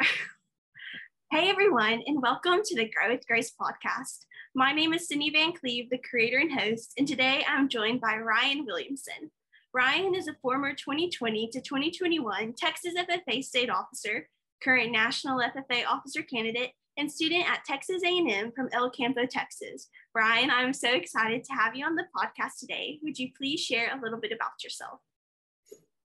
Hey everyone, and welcome to the Grow with Grace podcast. My name is Cindy Van Cleve, the creator and host, and today I'm joined by Ryan Williamson. Ryan is a former 2020 to 2021 Texas FFA state officer, current national FFA officer candidate, and student at Texas A&M from El Campo, Texas. Ryan, I'm so excited to have you on the podcast today. Would you please share a little bit about yourself?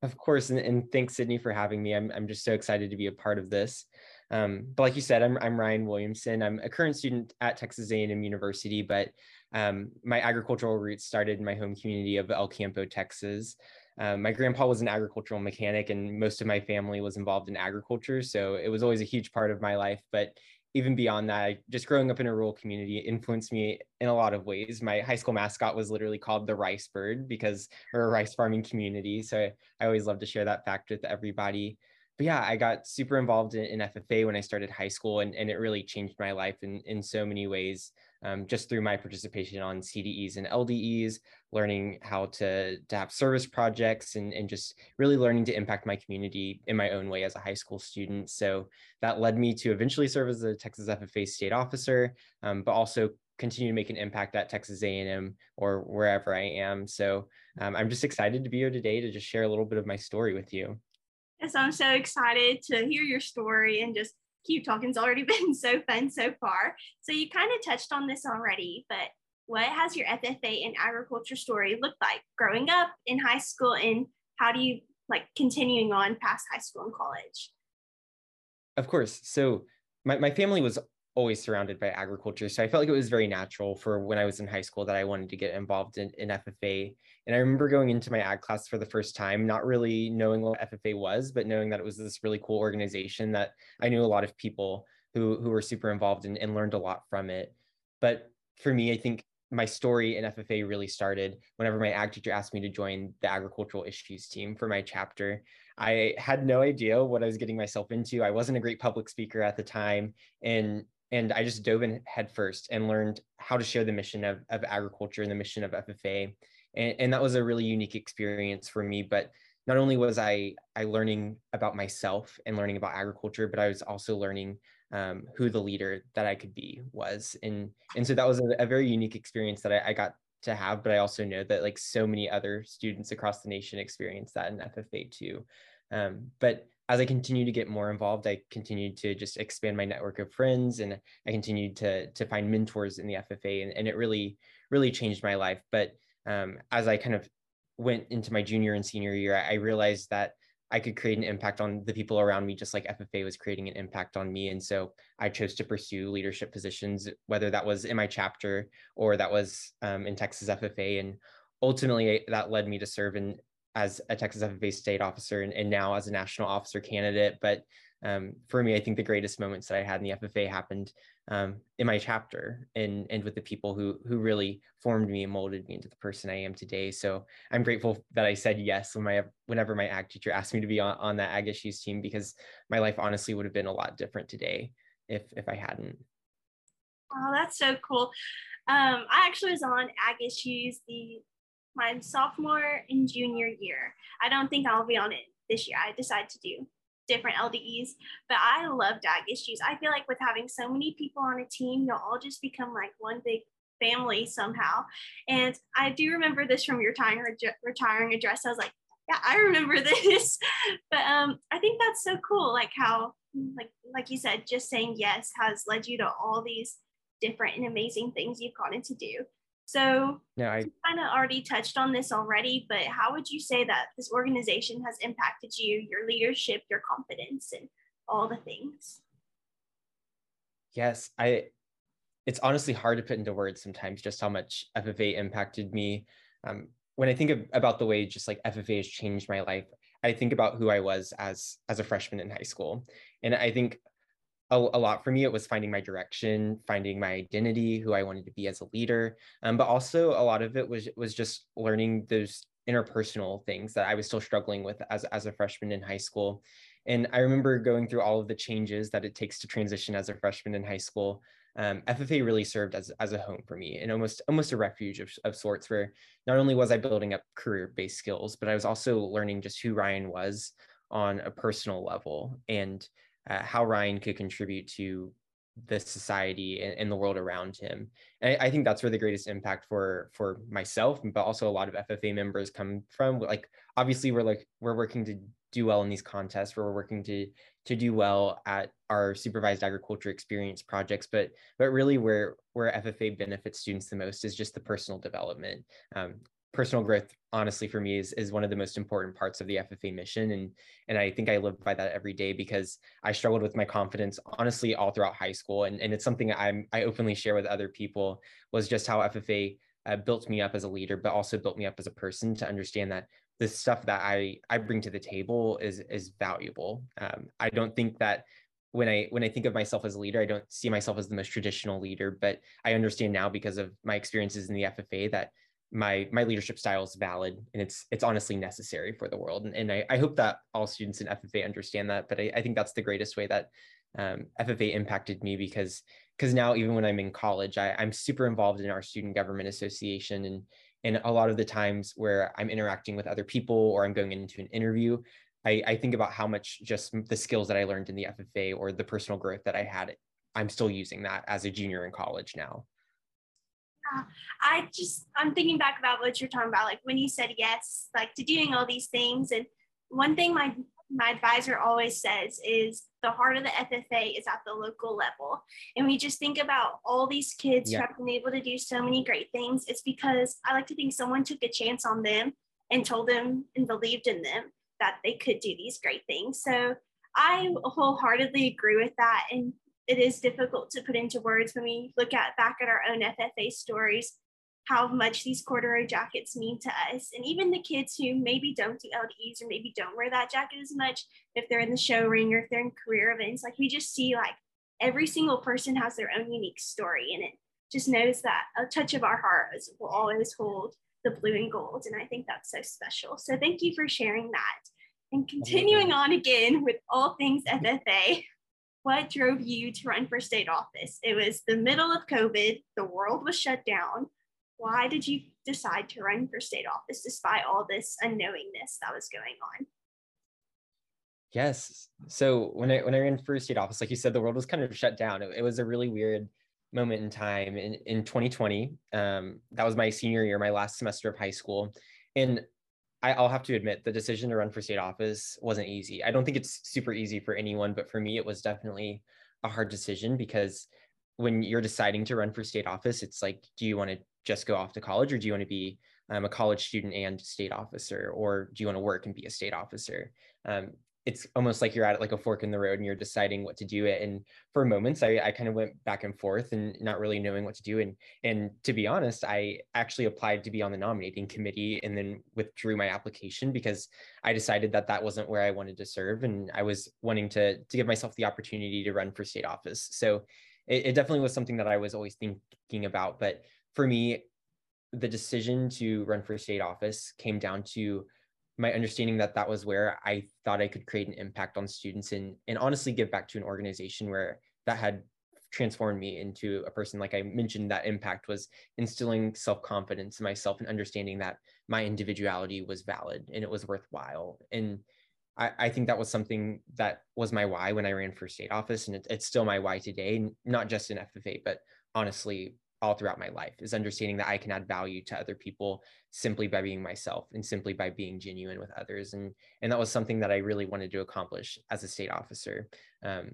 Of course, and, and thanks, Sydney, for having me. I'm, I'm just so excited to be a part of this. Um, but like you said, I'm, I'm Ryan Williamson. I'm a current student at Texas A&M University, but um, my agricultural roots started in my home community of El Campo, Texas. Um, my grandpa was an agricultural mechanic, and most of my family was involved in agriculture. So it was always a huge part of my life. But even beyond that, just growing up in a rural community influenced me in a lot of ways. My high school mascot was literally called the rice bird because we're a rice farming community. So I, I always love to share that fact with everybody. But yeah, I got super involved in, in FFA when I started high school, and, and it really changed my life in, in so many ways um, just through my participation on CDEs and LDEs, learning how to, to have service projects and, and just really learning to impact my community in my own way as a high school student. So that led me to eventually serve as a Texas FFA state officer, um, but also continue to make an impact at Texas A&M or wherever I am. So um, I'm just excited to be here today to just share a little bit of my story with you. Yes, I'm so excited to hear your story and just keep talking's already been so fun so far. So you kind of touched on this already, but what has your FFA and agriculture story looked like growing up in high school and how do you like continuing on past high school and college? Of course. So my, my family was always surrounded by agriculture. So I felt like it was very natural for when I was in high school that I wanted to get involved in, in FFA. And I remember going into my ag class for the first time, not really knowing what FFA was, but knowing that it was this really cool organization that I knew a lot of people who, who were super involved in, and learned a lot from it. But for me, I think my story in FFA really started whenever my ag teacher asked me to join the agricultural issues team for my chapter. I had no idea what I was getting myself into. I wasn't a great public speaker at the time. And and I just dove in headfirst and learned how to share the mission of, of agriculture and the mission of FFA. And, and that was a really unique experience for me. But not only was I, I learning about myself and learning about agriculture, but I was also learning um, who the leader that I could be was. And, and so that was a, a very unique experience that I, I got to have, but I also know that like so many other students across the nation experience that in FFA too. Um, but as I continued to get more involved, I continued to just expand my network of friends and I continued to, to find mentors in the FFA and, and it really, really changed my life. But um, as I kind of went into my junior and senior year, I realized that I could create an impact on the people around me, just like FFA was creating an impact on me. And so I chose to pursue leadership positions, whether that was in my chapter or that was um, in Texas FFA. And ultimately, that led me to serve in as a Texas FFA state officer and, and now as a national officer candidate. But um, for me, I think the greatest moments that I had in the FFA happened um, in my chapter and, and with the people who, who really formed me and molded me into the person I am today. So I'm grateful that I said yes when my, whenever my ag teacher asked me to be on, on that ag issues team, because my life honestly would have been a lot different today if, if I hadn't. Oh, that's so cool. Um, I actually was on ag issues the my sophomore and junior year. I don't think I'll be on it this year. I decided to do different LDEs, but I love ag issues. I feel like with having so many people on a team, you'll all just become like one big family somehow. And I do remember this from your retiring, retiring address. I was like, yeah, I remember this. but um, I think that's so cool. Like how, like, like you said, just saying yes has led you to all these different and amazing things you've gotten to do. So no, I kind of already touched on this already, but how would you say that this organization has impacted you, your leadership, your confidence, and all the things? Yes, I. It's honestly hard to put into words sometimes just how much FFA impacted me. Um, when I think of, about the way just like FFA has changed my life, I think about who I was as as a freshman in high school, and I think a, a, lot for me it was finding my direction finding my identity who i wanted to be as a leader um, but also a lot of it was was just learning those interpersonal things that i was still struggling with as, as a freshman in high school and i remember going through all of the changes that it takes to transition as a freshman in high school um, ffa really served as, as a home for me and almost almost a refuge of, of sorts where not only was i building up career-based skills but i was also learning just who ryan was on a personal level and uh, how Ryan could contribute to the society and, and, the world around him. And I, I, think that's where the greatest impact for for myself, but also a lot of FFA members come from. Like obviously we're like we're working to do well in these contests where we're working to to do well at our supervised agriculture experience projects but but really where where ffa benefits students the most is just the personal development um, personal growth honestly for me is is one of the most important parts of the ffa mission and and i think i live by that every day because i struggled with my confidence honestly all throughout high school and, and it's something i'm i openly share with other people was just how ffa uh, built me up as a leader but also built me up as a person to understand that the stuff that I I bring to the table is is valuable. Um, I don't think that when I when I think of myself as a leader, I don't see myself as the most traditional leader, but I understand now because of my experiences in the FFA that my my leadership style is valid and it's it's honestly necessary for the world. And, and I, I hope that all students in FFA understand that. But I, I think that's the greatest way that um, FFA impacted me because because now even when I'm in college, I, I'm super involved in our student government association and and a lot of the times where i'm interacting with other people or i'm going into an interview I, I, think about how much just the skills that i learned in the ffa or the personal growth that i had i'm still using that as a junior in college now yeah, i just i'm thinking back about what you're talking about like when you said yes like to doing all these things and one thing my my advisor always says is the heart of the FFA is at the local level. And we just think about all these kids yeah. who have been able to do so many great things. It's because I like to think someone took a chance on them and told them and believed in them that they could do these great things. So I wholeheartedly agree with that. And it is difficult to put into words when we look at back at our own FFA stories how much these corduroy jackets mean to us. And even the kids who maybe don't do LDEs or maybe don't wear that jacket as much, if they're in the show ring or if they're in career events, like we just see like every single person has their own unique story and it just knows that a touch of our hearts will always hold the blue and gold. And I think that's so special. So thank you for sharing that. And continuing on again with all things FFA, what drove you to run for state office? It was the middle of COVID, the world was shut down why did you decide to run for state office despite all this unknowingness that was going on? Yes. So when I when I ran for state office, like you said, the world was kind of shut down. It, it was a really weird moment in time in, in 2020. Um, that was my senior year, my last semester of high school. And I, I'll have to admit the decision to run for state office wasn't easy. I don't think it's super easy for anyone, but for me, it was definitely a hard decision because when you're deciding to run for state office, it's like, do you want to just go off to college or do you want to be um, a college student and state officer or do you want to work and be a state officer um, it's almost like you're at like a fork in the road and you're deciding what to do it and for moments i, I kind of went back and forth and not really knowing what to do and and to be honest i actually applied to be on the nominating committee and then withdrew my application because i decided that that wasn't where i wanted to serve and i was wanting to to give myself the opportunity to run for state office. So it, it definitely was something that i was always thinking about but for me, the decision to run for state office came down to my understanding that that was where I thought I could create an impact on students and, and honestly give back to an organization where that had transformed me into a person. Like i mentioned that impact was instilling self-confidence in myself and understanding that my individuality was valid and it was worthwhile. And I, I think that was something that was my why when i ran for state office and it, it's still my why today not just in ffa but honestly all throughout my life is understanding that I can add value to other people simply by being myself and simply by being genuine with others. And, and that was something that I really wanted to accomplish as a state officer. Um,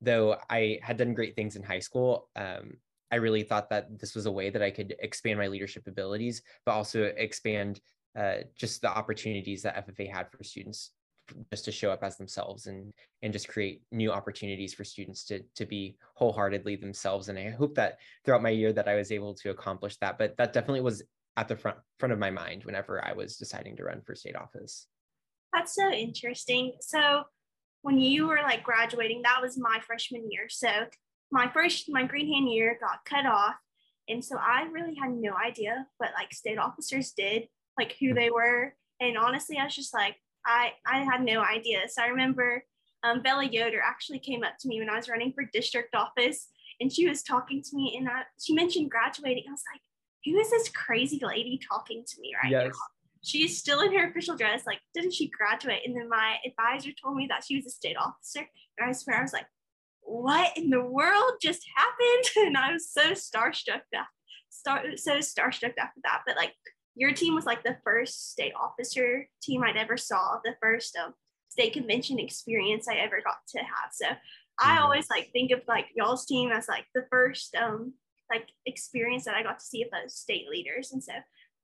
though I had done great things in high school, um, I really thought that this was a way that I could expand my leadership abilities, but also expand uh, just the opportunities that FFA had for students just to show up as themselves and and just create new opportunities for students to to be wholeheartedly themselves. And i hope that throughout my year that i was able to accomplish that but that definitely was at the front front of my mind whenever i was deciding to run for state office. That's so interesting. So when you were like graduating that was my freshman year. So my first my green hand year got cut off. And so i really had no idea what like state officers did like who they were. And honestly i was just like I, I had no idea. So I remember um, Bella Yoder actually came up to me when I was running for district office and she was talking to me and I, she mentioned graduating. I was like, who is this crazy lady talking to me right yes. now? she's still in her official dress. Like, didn't she graduate? And then my advisor told me that she was a state officer. And I swear, I was like, what in the world just happened? And I was so starstruck that star, so starstruck after that. But like your team was like the first state officer team I'd ever saw, the first um, state convention experience I ever got to have. So I mm-hmm. always like think of like y'all's team as like the first um like experience that I got to see of those state leaders. And so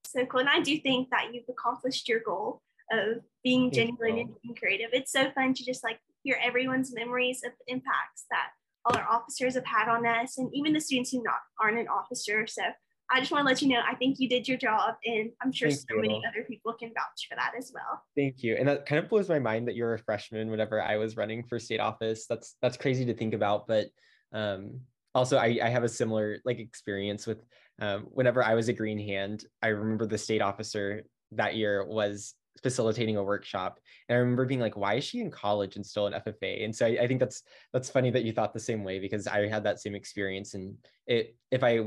so cool. And I do think that you've accomplished your goal of being genuine and creative. It's so fun to just like hear everyone's memories of the impacts that all our officers have had on us and even the students who not aren't an officer. So I just want to let you know, I think you did your job and I'm sure Thank so you. many other people can vouch for that as well. Thank you. And that kind of blows my mind that you're a freshman whenever I was running for state office. That's that's crazy to think about. But um, also I, I have a similar like experience with um, whenever I was a green hand, I remember the state officer that year was facilitating a workshop and i remember being like why is she in college and still an ffa and so I, I, think that's that's funny that you thought the same way because i had that same experience and it if i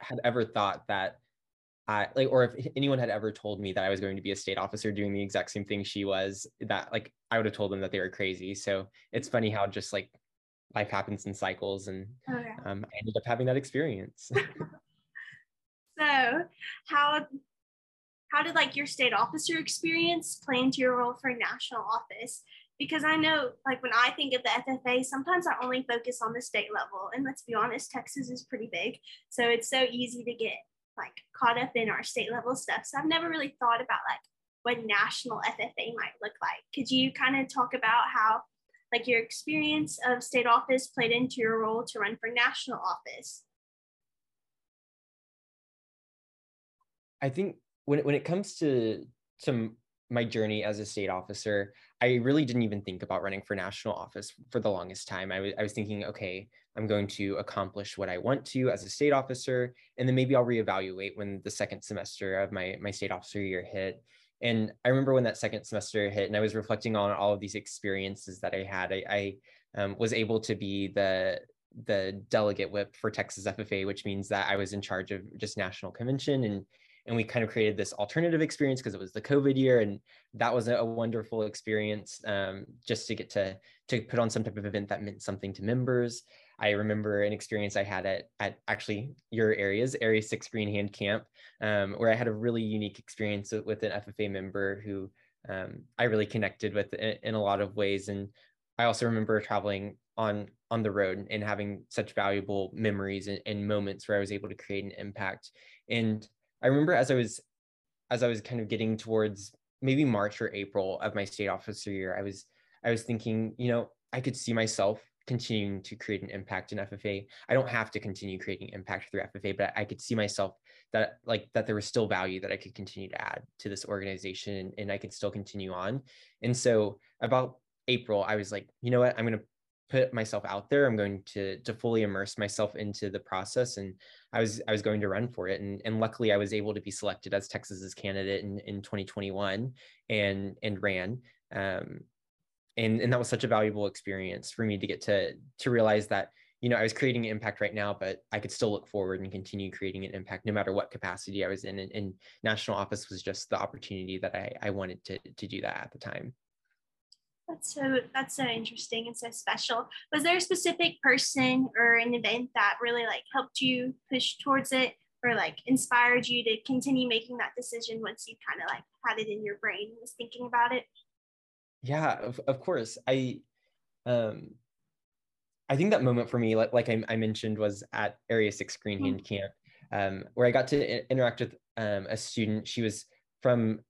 had ever thought that I like, or if anyone had ever told me that I was going to be a state officer doing the exact same thing she was, that like I would have told them that they were crazy. So it's funny how just like life happens in cycles, and oh, yeah. um, I ended up having that experience. so, how how did like your state officer experience play into your role for national office? Because I know like when I think of the FFA, sometimes I only focus on the state level. And let's be honest, Texas is pretty big. So it's so easy to get like caught up in our state level stuff. So I've never really thought about like what national FFA might look like. Could you kind of talk about how like your experience of state office played into your role to run for national office? I think when, when it comes to to my journey as a state officer, I really didn't even think about running for national office for the longest time. I, w- I was thinking, okay, I'm going to accomplish what I want to as a state officer, and then maybe I'll reevaluate when the second semester of my my state officer year hit. And I remember when that second semester hit, and I was reflecting on all of these experiences that I had. I, I um, was able to be the the delegate whip for Texas FFA, which means that I was in charge of just national convention and and we kind of created this alternative experience because it was the covid year and that was a wonderful experience um, just to get to to put on some type of event that meant something to members. I remember an experience i had at, at actually your areas area 6 green hand camp um, where i had a really unique experience with an ffa member who um, i really connected with in, in a lot of ways. And i also remember traveling on on the road and having such valuable memories and, and moments where i was able to create an impact. And I remember as I was as I was kind of getting towards maybe March or April of my state officer year, I was I was thinking, you know, I could see myself continuing to create an impact in FFA. I don't have to continue creating impact through FFA, but I could see myself that like that there was still value that I could continue to add to this organization and, and I could still continue on. And so about April, I was like, you know what, I'm to put myself out there i'm going to to fully immerse myself into the process and i was i was going to run for it and and luckily i was able to be selected as texas's candidate in in 2021 and and ran um and and that was such a valuable experience for me to get to to realize that you know i was creating an impact right now but i could still look forward and continue creating an impact no matter what capacity i was in and, and national office was just the opportunity that i i wanted to to do that at the time that's so that's so interesting and so special. Was there a specific person or an event that really like helped you push towards it or like inspired you to continue making that decision once you kind of like had it in your brain and was thinking about it? Yeah, of, of course. I um I think that moment for me, like like I, I mentioned, was at Area Six Green Hand mm-hmm. Camp, um, where I got to interact with um, a student. She was from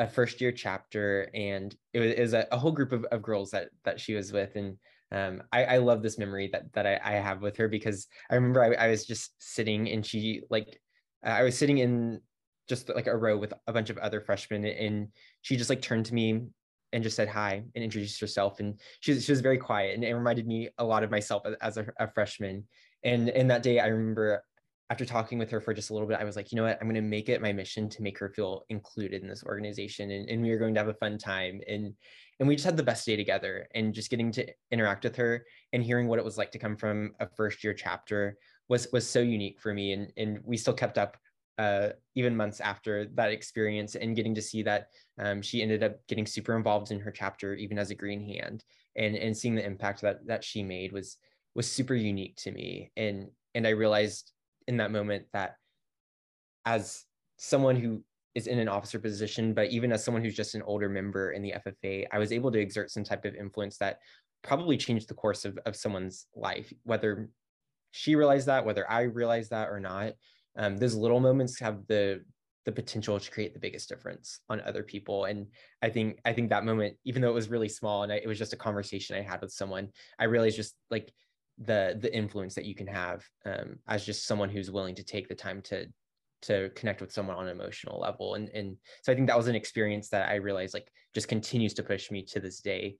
a first year chapter and it was, it was a, a, whole group of, of girls that that she was with and um, I, I love this memory that that I, I have with her because I remember I, I was just sitting and she like I was sitting in just like a row with a bunch of other freshmen and she just like turned to me and just said hi and introduced herself and she was, she was very quiet and it reminded me a lot of myself as a, a freshman. And and that day I remember after talking with her for just a little bit, I was like, you know what, I'm going to make it my mission to make her feel included in this organization. And, and we are going to have a fun time. And, and we just had the best day together and just getting to interact with her and hearing what it was like to come from a first year chapter was, was so unique for me. And, and we still kept up uh, even months after that experience and getting to see that um, she ended up getting super involved in her chapter even as a green hand and and seeing the impact that that she made was was super unique to me and and i realized in that moment that as someone who is in an officer position but even as someone who's just an older member in the ffa i was able to exert some type of influence that probably changed the course of, of someone's life whether she realized that whether i realized that or not. Um, those little moments have the the potential to create the biggest difference on other people. And i think i think that moment even though it was really small and I, it was just a conversation i had with someone i realized just like the the influence that you can have um, as just someone who's willing to take the time to to connect with someone on an emotional level. And and so i think that was an experience that i realized like just continues to push me to this day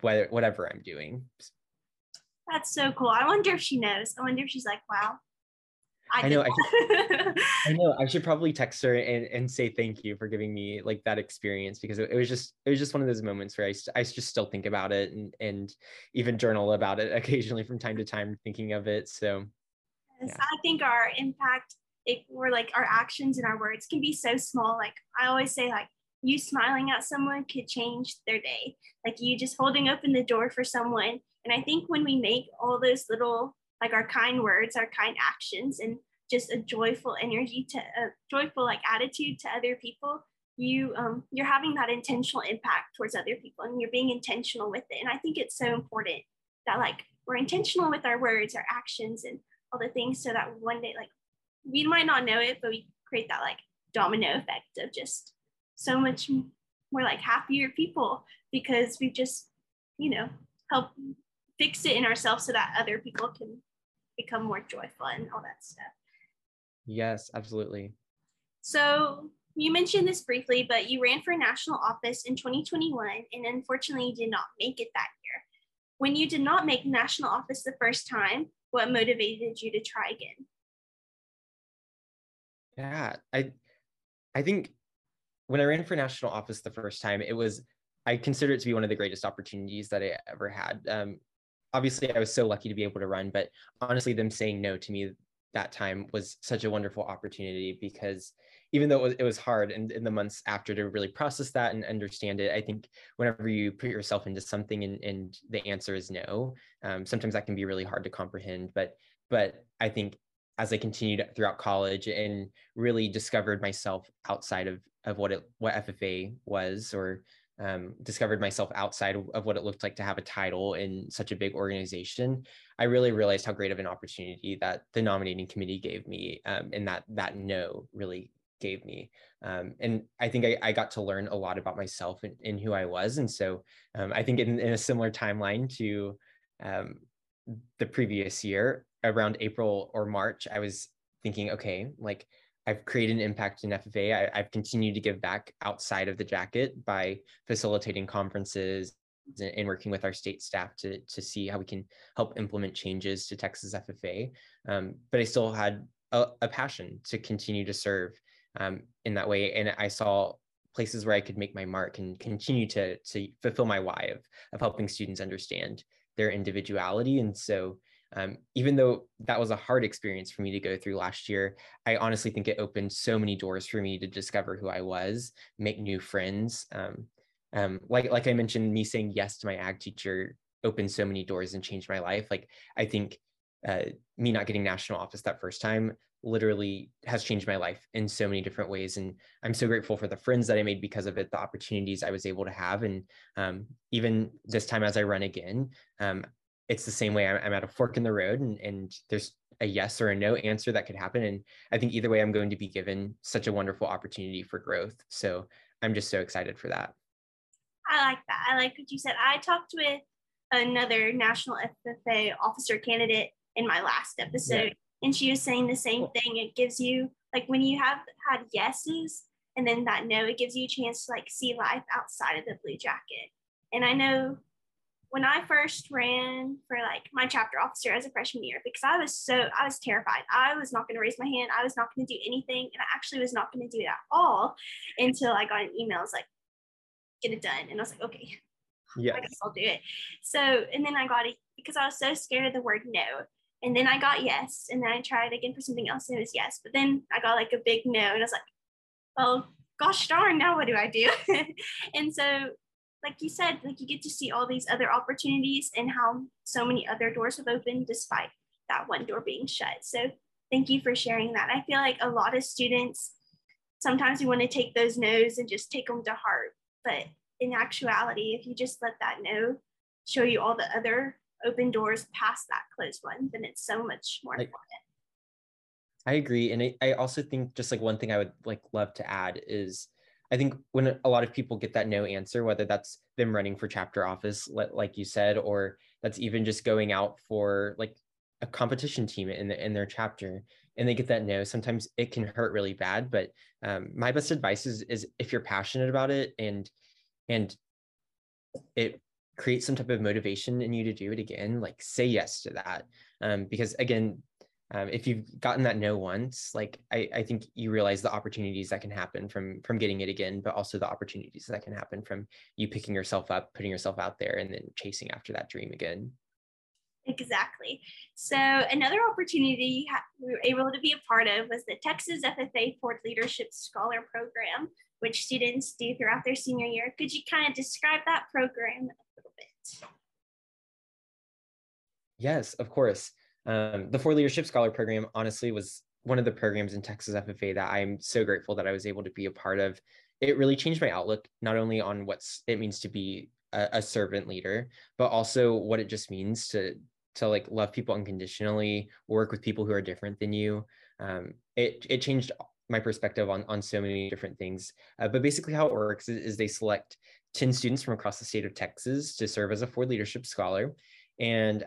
whether whatever i'm doing. That's so cool. I wonder if she knows. I wonder if she's like wow I, I know. I, should, I know. I should probably text her and, and say thank you for giving me like that experience because it, it, was just it was just one of those moments where I, I just still think about it and and even journal about it occasionally from time to time, thinking of it. So, yes, yeah. I think our impact, it, or like our actions and our words, can be so small. Like I always say, like you smiling at someone could change their day. Like you just holding open the door for someone. And I think when we make all those little like our kind words, our kind actions, and just a joyful energy to a joyful like attitude to other people, you um, you're having that intentional impact towards other people, and you're being intentional with it. And I think it's so important that like we're intentional with our words, our actions, and all the things, so that one day like we might not know it, but we create that like domino effect of just so much more like happier people because we've just you know helped fix it in ourselves so that other people can become more joyful and all that stuff. Yes, absolutely. So you mentioned this briefly, but you ran for national office in 2021 and unfortunately you did not make it that year. When you did not make national office the first time, what motivated you to try again? Yeah, I I think when I ran for national office the first time, it was I consider it to be one of the greatest opportunities that I ever had. Um, obviously I was so lucky to be able to run, but honestly, them saying no to me that time was such a wonderful opportunity because even though it was, it was hard and in the months after to really process that and understand it, I think whenever you put yourself into something and, and the answer is no, um, sometimes that can be really hard to comprehend. But but I think as I continued throughout college and really discovered myself outside of of what it what FFA was or um, discovered myself outside of, what it looked like to have a title in such a big organization, I really realized how great of an opportunity that the nominating committee gave me, um, and that that no really gave me. Um, and I think I, I, got to learn a lot about myself and, and who I was. And so um, I think in, in, a similar timeline to um, the previous year, around April or March, I was thinking, okay, like I've created an impact in FFA. I, have continued to give back outside of the jacket by facilitating conferences and working with our state staff to, to see how we can help implement changes to Texas FFA. Um, but I still had a, a, passion to continue to serve um, in that way. And I saw places where I could make my mark and continue to, to fulfill my why of, of helping students understand their individuality. And so um, even though that was a hard experience for me to go through last year, I honestly think it opened so many doors for me to discover who I was, make new friends. Um, um, like like I mentioned, me saying yes to my ag teacher opened so many doors and changed my life. Like I think uh, me not getting national office that first time literally has changed my life in so many different ways and i'm so grateful for the friends that i made because of it the opportunities i was able to have and um, even this time as i run again um, it's the same way I'm, at a fork in the road and, and there's a yes or a no answer that could happen. And I think either way, I'm going to be given such a wonderful opportunity for growth. So I'm just so excited for that. I like that. I like what you said. I talked with another national FFA officer candidate in my last episode, yeah. and she was saying the same thing. It gives you, like, when you have had yeses and then that no, it gives you a chance to, like, see life outside of the blue jacket. And I know when I first ran for like my chapter officer as a freshman year, because I was so I was terrified. I was not going to raise my hand. I was not going to do anything, and I actually was not going to do it at all until I got an email. I was like, "Get it done," and I was like, "Okay, yeah, I guess I'll do it." So, and then I got it because I was so scared of the word no, And then I got yes. And then I tried again for something else and it was yes. But then I got like a big no. And I was like, well, gosh darn, now what do I do? and so, like you said, like you get to see all these other opportunities and how so many other doors have opened despite that one door being shut. So thank you for sharing that. I feel like a lot of students sometimes we want to take those no's and just take them to heart. But in actuality, if you just let that no show you all the other open doors past that closed one, then it's so much more important. I agree. And I, I also think just like one thing I would like love to add is I think when a lot of people get that no answer, whether that's them running for chapter office, like you said, or that's even just going out for like a competition team in the, in their chapter, and they get that no, sometimes it can hurt really bad. But um, my best advice is is if you're passionate about it and and it creates some type of motivation in you to do it again, like say yes to that. Um, because again, um, if you've gotten that no once, like I, I think you realize the opportunities that can happen from from getting it again, but also the opportunities that can happen from you picking yourself up, putting yourself out there, and then chasing after that dream again. Exactly. So another opportunity we were able to be a part of was the Texas FFA Ford Leadership Scholar Program, which students do throughout their senior year. Could you kind of describe that program a little bit? Yes, of course. Um, the Ford Leadership Scholar Program honestly was one of the programs in Texas FFA that I'm so grateful that I was able to be a part of. It really changed my outlook, not only on what it means to be a, a servant leader, but also what it just means to to like love people unconditionally, work with people who are different than you. Um, it it changed my perspective on on so many different things. Uh, but basically, how it works is, is, they select ten students from across the state of Texas to serve as a Ford Leadership Scholar, and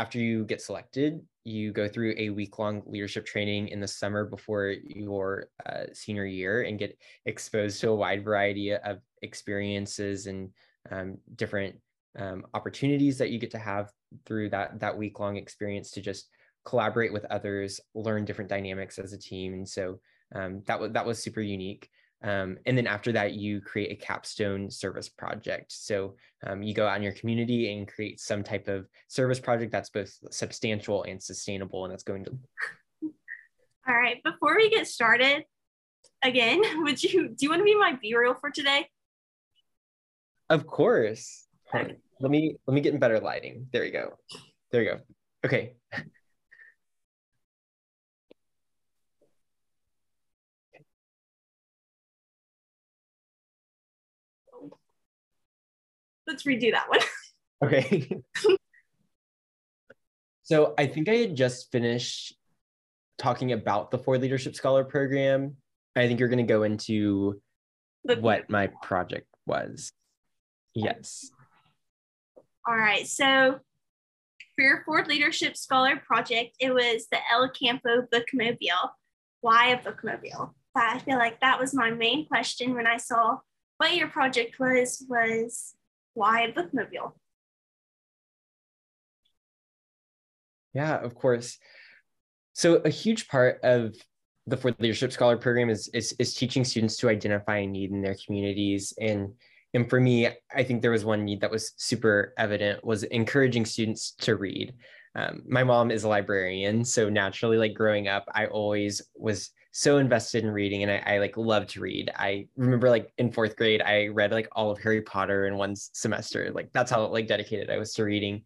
after you get selected, you go through a week long leadership training in the summer before your uh, senior year and get exposed to a wide variety of experiences and um, different um, opportunities that you get to have through that that week long experience to just collaborate with others, learn different dynamics as a team, and so um, that was that was super unique. Um, and then after that, you create a capstone service project. So um, you go out in your community and create some type of service project that's both substantial and sustainable, and that's going to. All right. Before we get started, again, would you do you want to be my B reel for today? Of course. Okay. Let me let me get in better lighting. There you go. There you go. Okay. Let's redo that one. Okay. so I think I had just finished talking about the Ford Leadership Scholar Program. I think you're going to go into what my project was. Yes. All right. So for your Ford Leadership Scholar project, it was the El Campo Bookmobile. Why a bookmobile? I feel like that was my main question when I saw what your project was, was why bookmobile? Yeah, of course. So a huge part of the Ford Leadership Scholar program is, is, is teaching students to identify a need in their communities and and for me i think there was one need that was super evident was encouraging students to read um, my mom is a librarian so naturally like growing up i always was so invested in reading and I, I like love to read. I remember like in fourth grade i read like all of harry potter in one semester like that's how like dedicated i was to reading.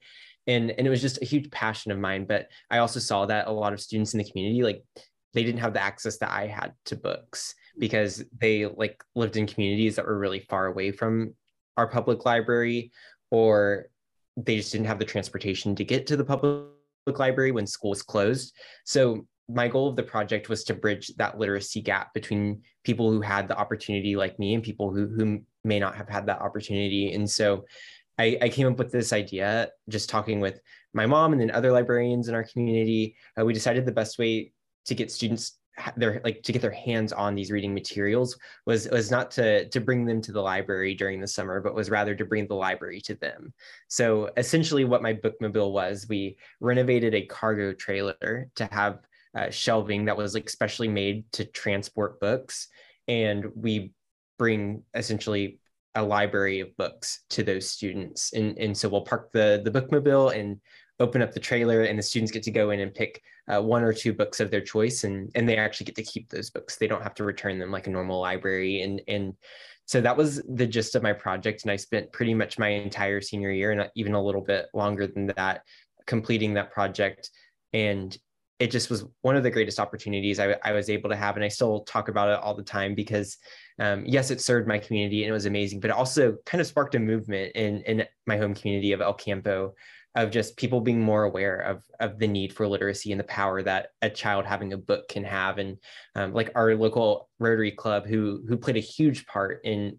And and it was just a huge passion of mine but i also saw that a lot of students in the community like they didn't have the access that i had to books because they like lived in communities that were really far away from our public library or they just didn't have the transportation to get to the public library when school was closed. So my goal of the project was to bridge that literacy gap between people who had the opportunity like me and people who, who may not have had that opportunity. And so I, I came up with this idea just talking with my mom and then other librarians in our community. Uh, we decided the best way to get students their like to get their hands on these reading materials was was not to to bring them to the library during the summer but was rather to bring the library to them. So essentially what my bookmobile was we renovated a cargo trailer to have uh, shelving that was like specially made to transport books. And we bring essentially a library of books to those students. And, and so we'll park the the bookmobile and open up the trailer and the students get to go in and pick uh, one or two books of their choice. And and they actually get to keep those books. They don't have to return them like a normal library. And and so that was the gist of my project. And i spent pretty much my entire senior year and even a little bit longer than that completing that project. And it just was one of the greatest opportunities I, I, was able to have. And I still talk about it all the time because, um, yes, it served my community and it was amazing, but it also kind of sparked a movement in, in my home community of El Campo of just people being more aware of, of the need for literacy and the power that a child having a book can have. And um, like our local Rotary Club, who, who played a huge part in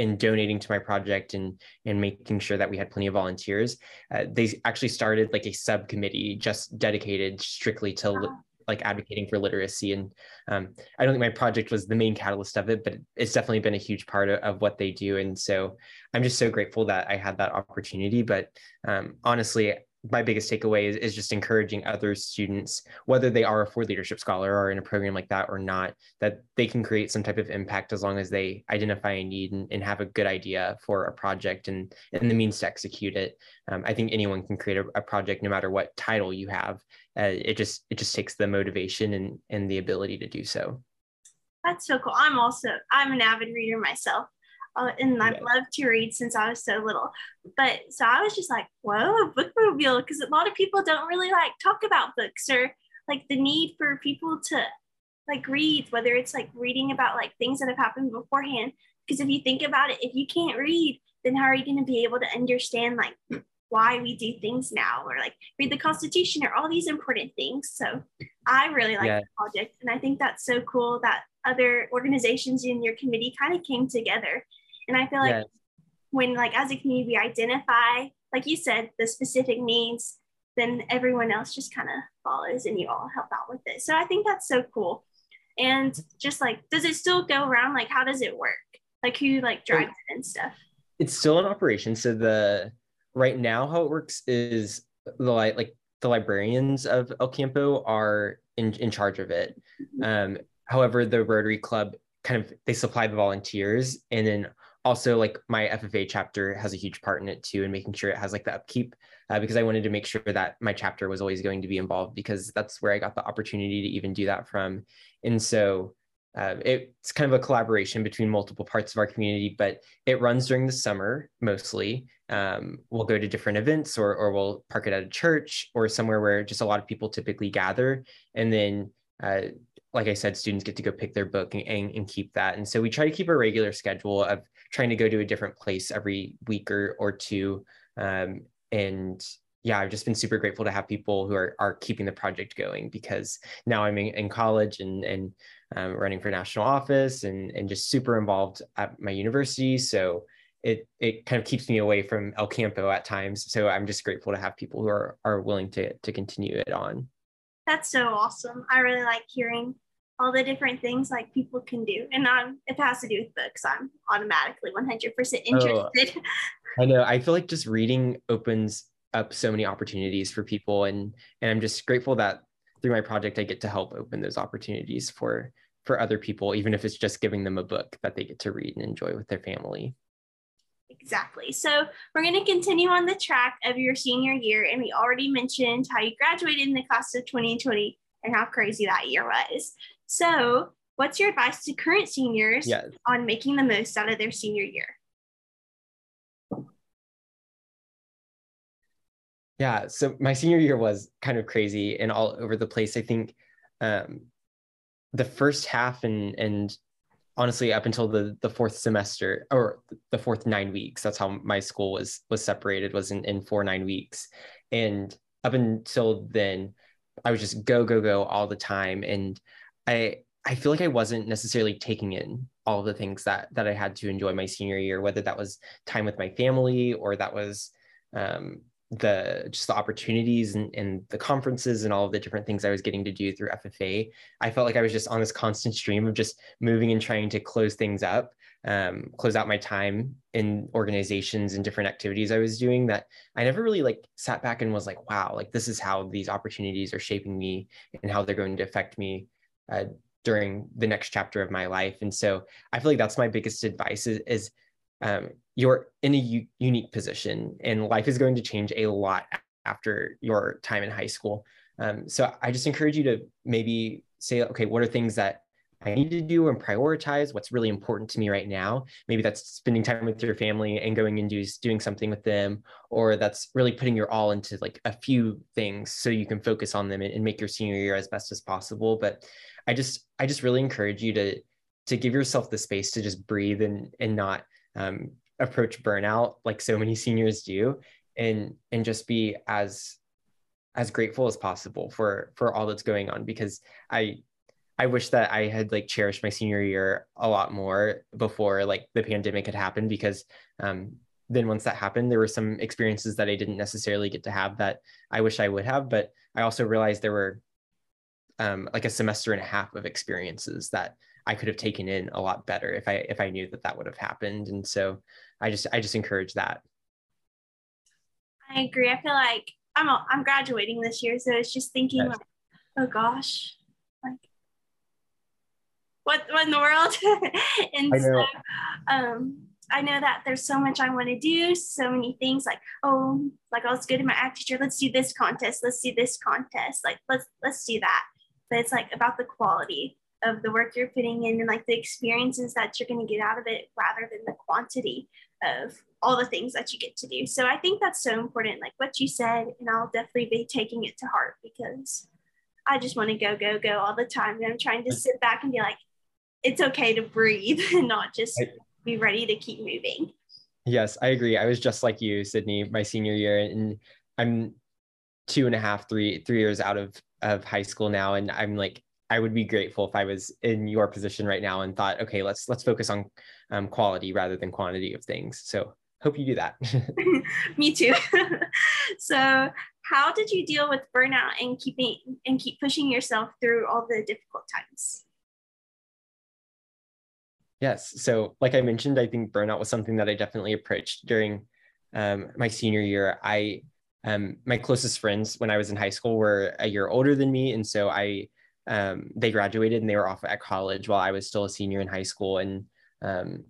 in donating to my project and and making sure that we had plenty of volunteers uh, they actually started like a subcommittee just dedicated strictly to li- like advocating for literacy. And um, i don't think my project was the main catalyst of it but it's definitely been a huge part of, of what they do. And so i'm just so grateful that i had that opportunity. But um, honestly my biggest takeaway is, is just encouraging other students, whether they are a Ford Leadership Scholar or in a program like that or not, that they can create some type of impact as long as they identify a need and, and have a good idea for a project and, and the means to execute it. Um, I think anyone can create a, a, project no matter what title you have. Uh, it just it just takes the motivation and, and the ability to do so. That's so cool. I'm also I'm an avid reader myself uh, and I've loved to read since I was so little. But so I was just like, whoa, a bookmobile, because a lot of people don't really like talk about books or like the need for people to like read, whether it's like reading about like things that have happened beforehand. Because if you think about it, if you can't read, then how are you going to be able to understand like why we do things now or like read the constitution or all these important things so i really like yeah. the project and i think that's so cool that other organizations in your committee kind of came together and I feel like yes. when like as a community we identify, like you said, the specific needs, then everyone else just kind of follows and you all help out with it. So I think that's so cool. And just like, does it still go around? Like, how does it work? Like who like drives it and stuff? It's still in operation. So the right now how it works is the like like the librarians of El Campo are in, in charge of it. Mm-hmm. Um, however, the Rotary Club kind of they supply the volunteers and then also like my FFA chapter has a huge part in it too, and making sure it has like the upkeep uh, because I wanted to make sure that my chapter was always going to be involved because that's where I got the opportunity to even do that from. And so uh, it's kind of a collaboration between multiple parts of our community, but it runs during the summer mostly. Um, we'll go to different events or, or we'll park it at a church or somewhere where just a lot of people typically gather. And then uh, like I said, students get to go pick their book and, and, and, keep that. And so we try to keep a regular schedule of trying to go to a different place every week or, or two. Um, and yeah, I've just been super grateful to have people who are, are keeping the project going because now I'm in, in college and, and um, running for national office and, and just super involved at my university. So it, it kind of keeps me away from El Campo at times. So I'm just grateful to have people who are, are willing to, to continue it on. That's so awesome. I really like hearing all the different things like people can do. And um, if it has to do with books, I'm automatically 100% interested. Oh, I know. I feel like just reading opens up so many opportunities for people. And, and I'm just grateful that through my project, I get to help open those opportunities for, for other people, even if it's just giving them a book that they get to read and enjoy with their family. Exactly. So we're going to continue on the track of your senior year. And we already mentioned how you graduated in the class of 2020 and how crazy that year was. So, what's your advice to current seniors yes. on making the most out of their senior year? Yeah, so my senior year was kind of crazy and all over the place. I think um, the first half and and honestly up until the the fourth semester or the fourth nine weeks that's how my school was was separated was in, in four nine weeks and up until then i was just go go go all the time and I I feel like I wasn't necessarily taking in all the things that that I had to enjoy my senior year, whether that was time with my family or that was um, the just the opportunities and, and the conferences and all of the different things I was getting to do through FFA. I felt like I was just on this constant stream of just moving and trying to close things up, um, close out my time in organizations and different activities I was doing that I never really like sat back and was like, wow, like this is how these opportunities are shaping me and how they're going to affect me uh, during the next chapter of my life. And so I feel like that's my biggest advice is, is um, you're in a u- unique position and life is going to change a lot after your time in high school. Um, so I just encourage you to maybe say, okay, what are things that I need to do and prioritize what's really important to me right now. Maybe that's spending time with your family and going and do, doing something with them, or that's really putting your all into like a few things so you can focus on them and, and make your senior year as best as possible. But I just I just really encourage you to to give yourself the space to just breathe and and not um, approach burnout like so many seniors do, and and just be as as grateful as possible for for all that's going on because I I wish that I had like cherished my senior year a lot more before like the pandemic had happened because um, then once that happened, there were some experiences that I didn't necessarily get to have that I wish I would have. But I also realized there were um, like a semester and a half of experiences that I could have taken in a lot better if I if I knew that that would have happened. And so I just I just encourage that. I agree. I feel like I'm a, I'm graduating this year, so it's just thinking yes. like, oh gosh, what what in the world? and I so um I know that there's so much I want to do, so many things like, oh, like I was good in my ag teacher, let's do this contest, let's do this contest, like let's let's do that. But it's like about the quality of the work you're putting in and like the experiences that you're going to get out of it rather than the quantity of all the things that you get to do. So I think that's so important, like what you said, and I'll definitely be taking it to heart because I just want to go, go, go all the time. And I'm trying to sit back and be like, it's okay to breathe and not just be ready to keep moving. Yes, I agree. I was just like you, Sydney, my senior year, and I'm two and a half, three, three years out of of high school now, and I'm like, I would be grateful if I was in your position right now and thought, okay, let's let's focus on um, quality rather than quantity of things. So hope you do that. Me too. so how did you deal with burnout and keeping and keep pushing yourself through all the difficult times? Yes. So, like I mentioned, I think burnout was something that I definitely approached during um, my senior year. I, um, my closest friends when I was in high school were a year older than me, and so I, um, they graduated and they were off at college while I was still a senior in high school, and um,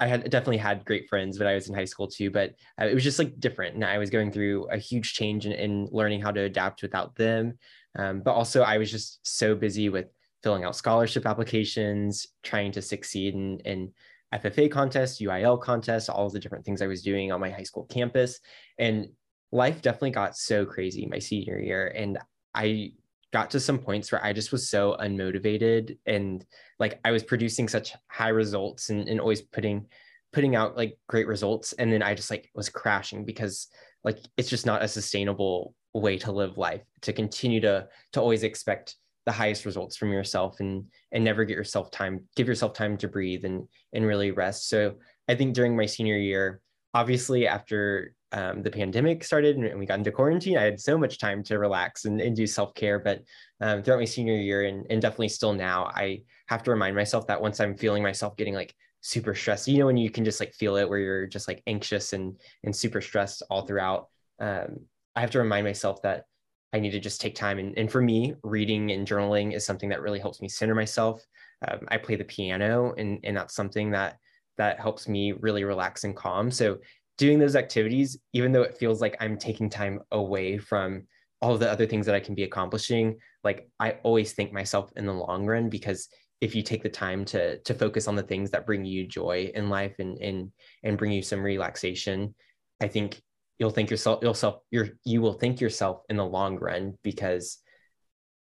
I had definitely had great friends when I was in high school too. But uh, it was just like different, and I was going through a huge change in, in learning how to adapt without them. Um, but also, I was just so busy with filling out scholarship applications, trying to succeed in, in FFA contests, UIL contests, all the different things I was doing on my high school campus. And life definitely got so crazy my senior year. And I got to some points where I just was so unmotivated and like I was producing such high results and, and always putting putting out like great results. And then I just like was crashing because like it's just not a sustainable way to live life to continue to to always expect the highest results from yourself and and never get yourself time give yourself time to breathe and and really rest. So i think during my senior year obviously after um, the pandemic started and we got into quarantine i had so much time to relax and, and do self-care. But um, throughout my senior year and, and definitely still now i have to remind myself that once i'm feeling myself getting like super stressed you know when you can just like feel it where you're just like anxious and and super stressed all throughout um, i have to remind myself that I need to just take time. And, and for me, reading and journaling is something that really helps me center myself. Um, I play the piano, and, and that's something that that helps me really relax and calm. So doing those activities, even though it feels like I'm taking time away from all the other things that I can be accomplishing, like I always think myself in the long run because if you take the time to to focus on the things that bring you joy in life and and and bring you some relaxation, I think you'll think yourself yourself you're you will think yourself in the long run because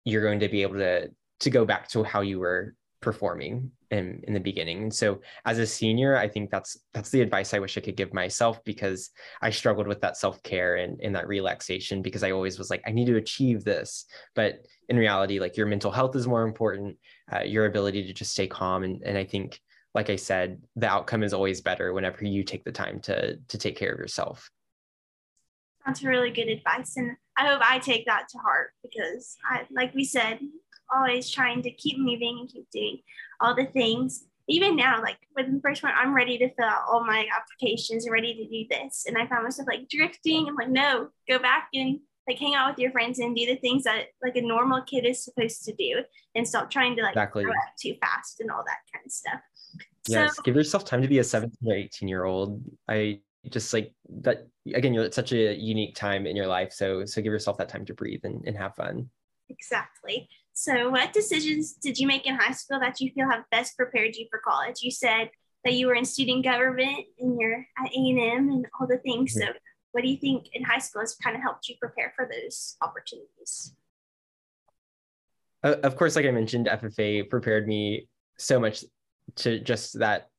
you're going to be able to to go back to how you were performing in in the beginning. And so as a senior i think that's that's the advice i wish i could give myself because i struggled with that self-care and, and that relaxation because i always was like i need to achieve this. But in reality like your mental health is more important uh, your ability to just stay calm. And, and i think like i said the outcome is always better whenever you take the time to to take care of yourself that's really good advice. And I hope I take that to heart because I, like we said, always trying to keep moving and keep doing all the things. Even now, like with the first one, I'm ready to fill out all my applications and ready to do this. And I found myself like drifting. I'm like, no, go back and like hang out with your friends and do the things that like a normal kid is supposed to do and stop trying to like exactly. grow up too fast and all that kind of stuff. Yes, so, give yourself time to be a 17 or 18 year old. I just like that again you're at such a unique time in your life so so give yourself that time to breathe and, and have fun. Exactly. So what decisions did you make in high school that you feel have best prepared you for college? You said that you were in student government and you're at a&m and all the things mm-hmm. so what do you think in high school has kind of helped you prepare for those opportunities? Of course like i mentioned ffa prepared me so much to just that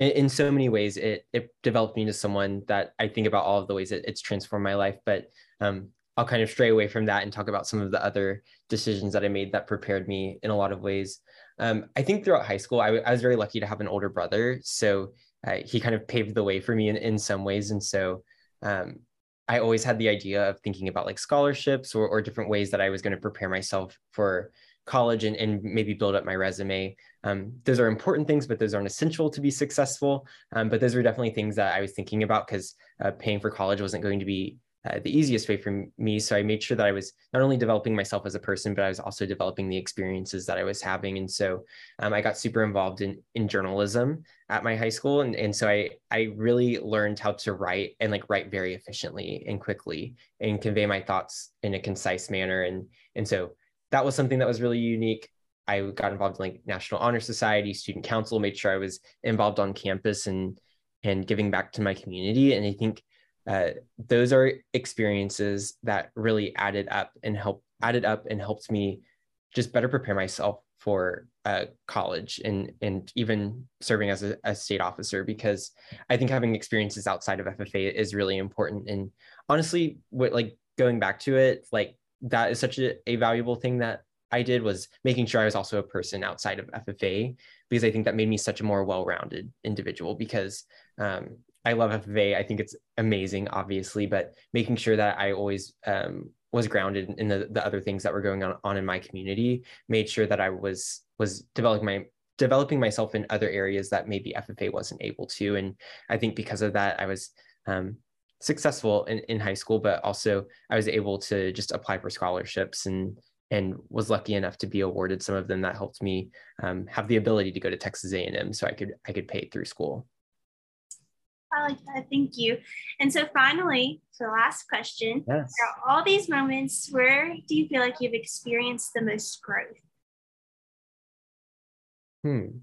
in, so many ways it it developed me into someone that I think about all of the ways that it's transformed my life. But um, I'll kind of stray away from that and talk about some of the other decisions that I made that prepared me in a lot of ways. Um, I think throughout high school, I, I, was very lucky to have an older brother. So uh, he kind of paved the way for me in, in some ways. And so um, I always had the idea of thinking about like scholarships or, or different ways that I was going to prepare myself for college and, and maybe build up my resume. Um, those are important things, but those aren't essential to be successful. Um, but those are definitely things that I was thinking about because uh, paying for college wasn't going to be uh, the easiest way for me. So I made sure that I was not only developing myself as a person, but I was also developing the experiences that I was having. And so um, I got super involved in in journalism at my high school, and and so I I really learned how to write and like write very efficiently and quickly and convey my thoughts in a concise manner. And and so that was something that was really unique. I got involved in like National Honor Society, student council, made sure I was involved on campus and and giving back to my community. And I think uh, those are experiences that really added up and help added up and helped me just better prepare myself for uh, college and and even serving as a, a, state officer because I think having experiences outside of FFA is really important. And honestly, what like going back to it, like that is such a, a valuable thing that I did was making sure I was also a person outside of FFA because I think that made me such a more well-rounded individual because um, I love FFA. I think it's amazing, obviously, but making sure that I always um, was grounded in the, the other things that were going on, on in my community made sure that I was was developing my developing myself in other areas that maybe FFA wasn't able to. And I think because of that, I was um, successful in, in high school, but also I was able to just apply for scholarships and and was lucky enough to be awarded some of them that helped me um, have the ability to go to Texas A&M so I could I could pay through school. I like that. Thank you. And so finally, so last question. Yes. all these moments, where do you feel like you've experienced the most growth? Hmm.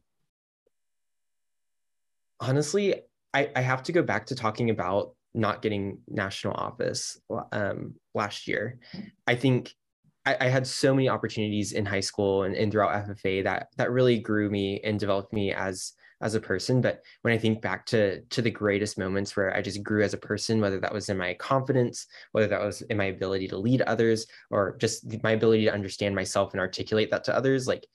Honestly, I, I have to go back to talking about not getting national office um, last year. I think I, I, had so many opportunities in high school and, and throughout FFA that that really grew me and developed me as as a person. But when I think back to to the greatest moments where I just grew as a person, whether that was in my confidence, whether that was in my ability to lead others, or just my ability to understand myself and articulate that to others, like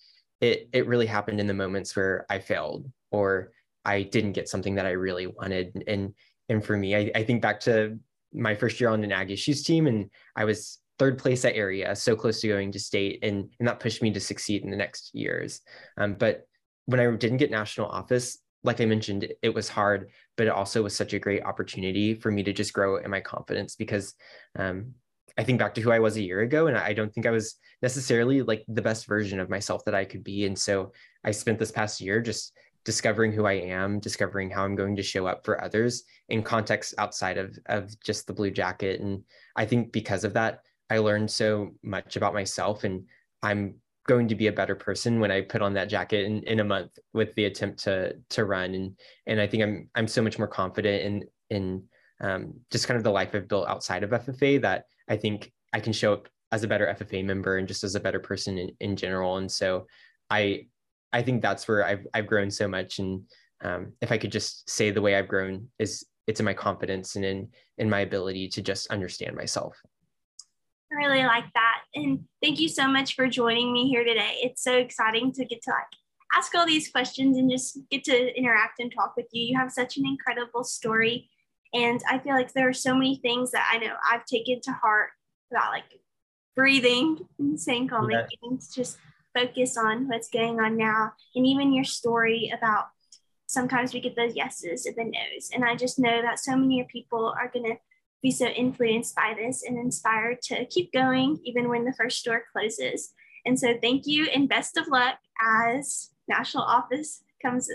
it it really happened in the moments where I failed or I didn't get something that I really wanted. And and for me, I, I think back to my first year on the Ag Issues team, and I was third place at area, so close to going to state, and, and that pushed me to succeed in the next years. Um, but when I didn't get national office, like I mentioned, it was hard, but it also was such a great opportunity for me to just grow in my confidence because um, I think back to who I was a year ago, and I don't think I was necessarily like the best version of myself that I could be. And so I spent this past year just discovering who I am, discovering how I'm going to show up for others in context outside of, of just the blue jacket. And I think because of that, I learned so much about myself and I'm going to be a better person when I put on that jacket in, in a month with the attempt to to run. And and I think I'm I'm so much more confident in in um, just kind of the life I've built outside of FFA that I think I can show up as a better FFA member and just as a better person in, in general. And so I I think that's where I've I've grown so much. And um, if I could just say the way I've grown is it's in my confidence and in in my ability to just understand myself. I really like that. And thank you so much for joining me here today. It's so exciting to get to like ask all these questions and just get to interact and talk with you. You have such an incredible story. And I feel like there are so many things that I know I've taken to heart about like breathing and saying calming yeah. things, just focus on what's going on now. And even your story about sometimes we get those yeses and the nos. And I just know that so many people are going to be so influenced by this and inspired to keep going even when the first door closes. And so thank you and best of luck as national office comes,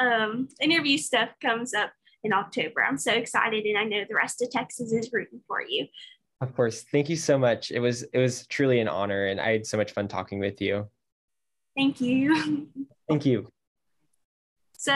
um, interview stuff comes up in October. I'm so excited, and I know the rest of Texas is rooting for you. Of course. Thank you so much. It was it was truly an honor, and I had so much fun talking with you. Thank you. Thank you. So.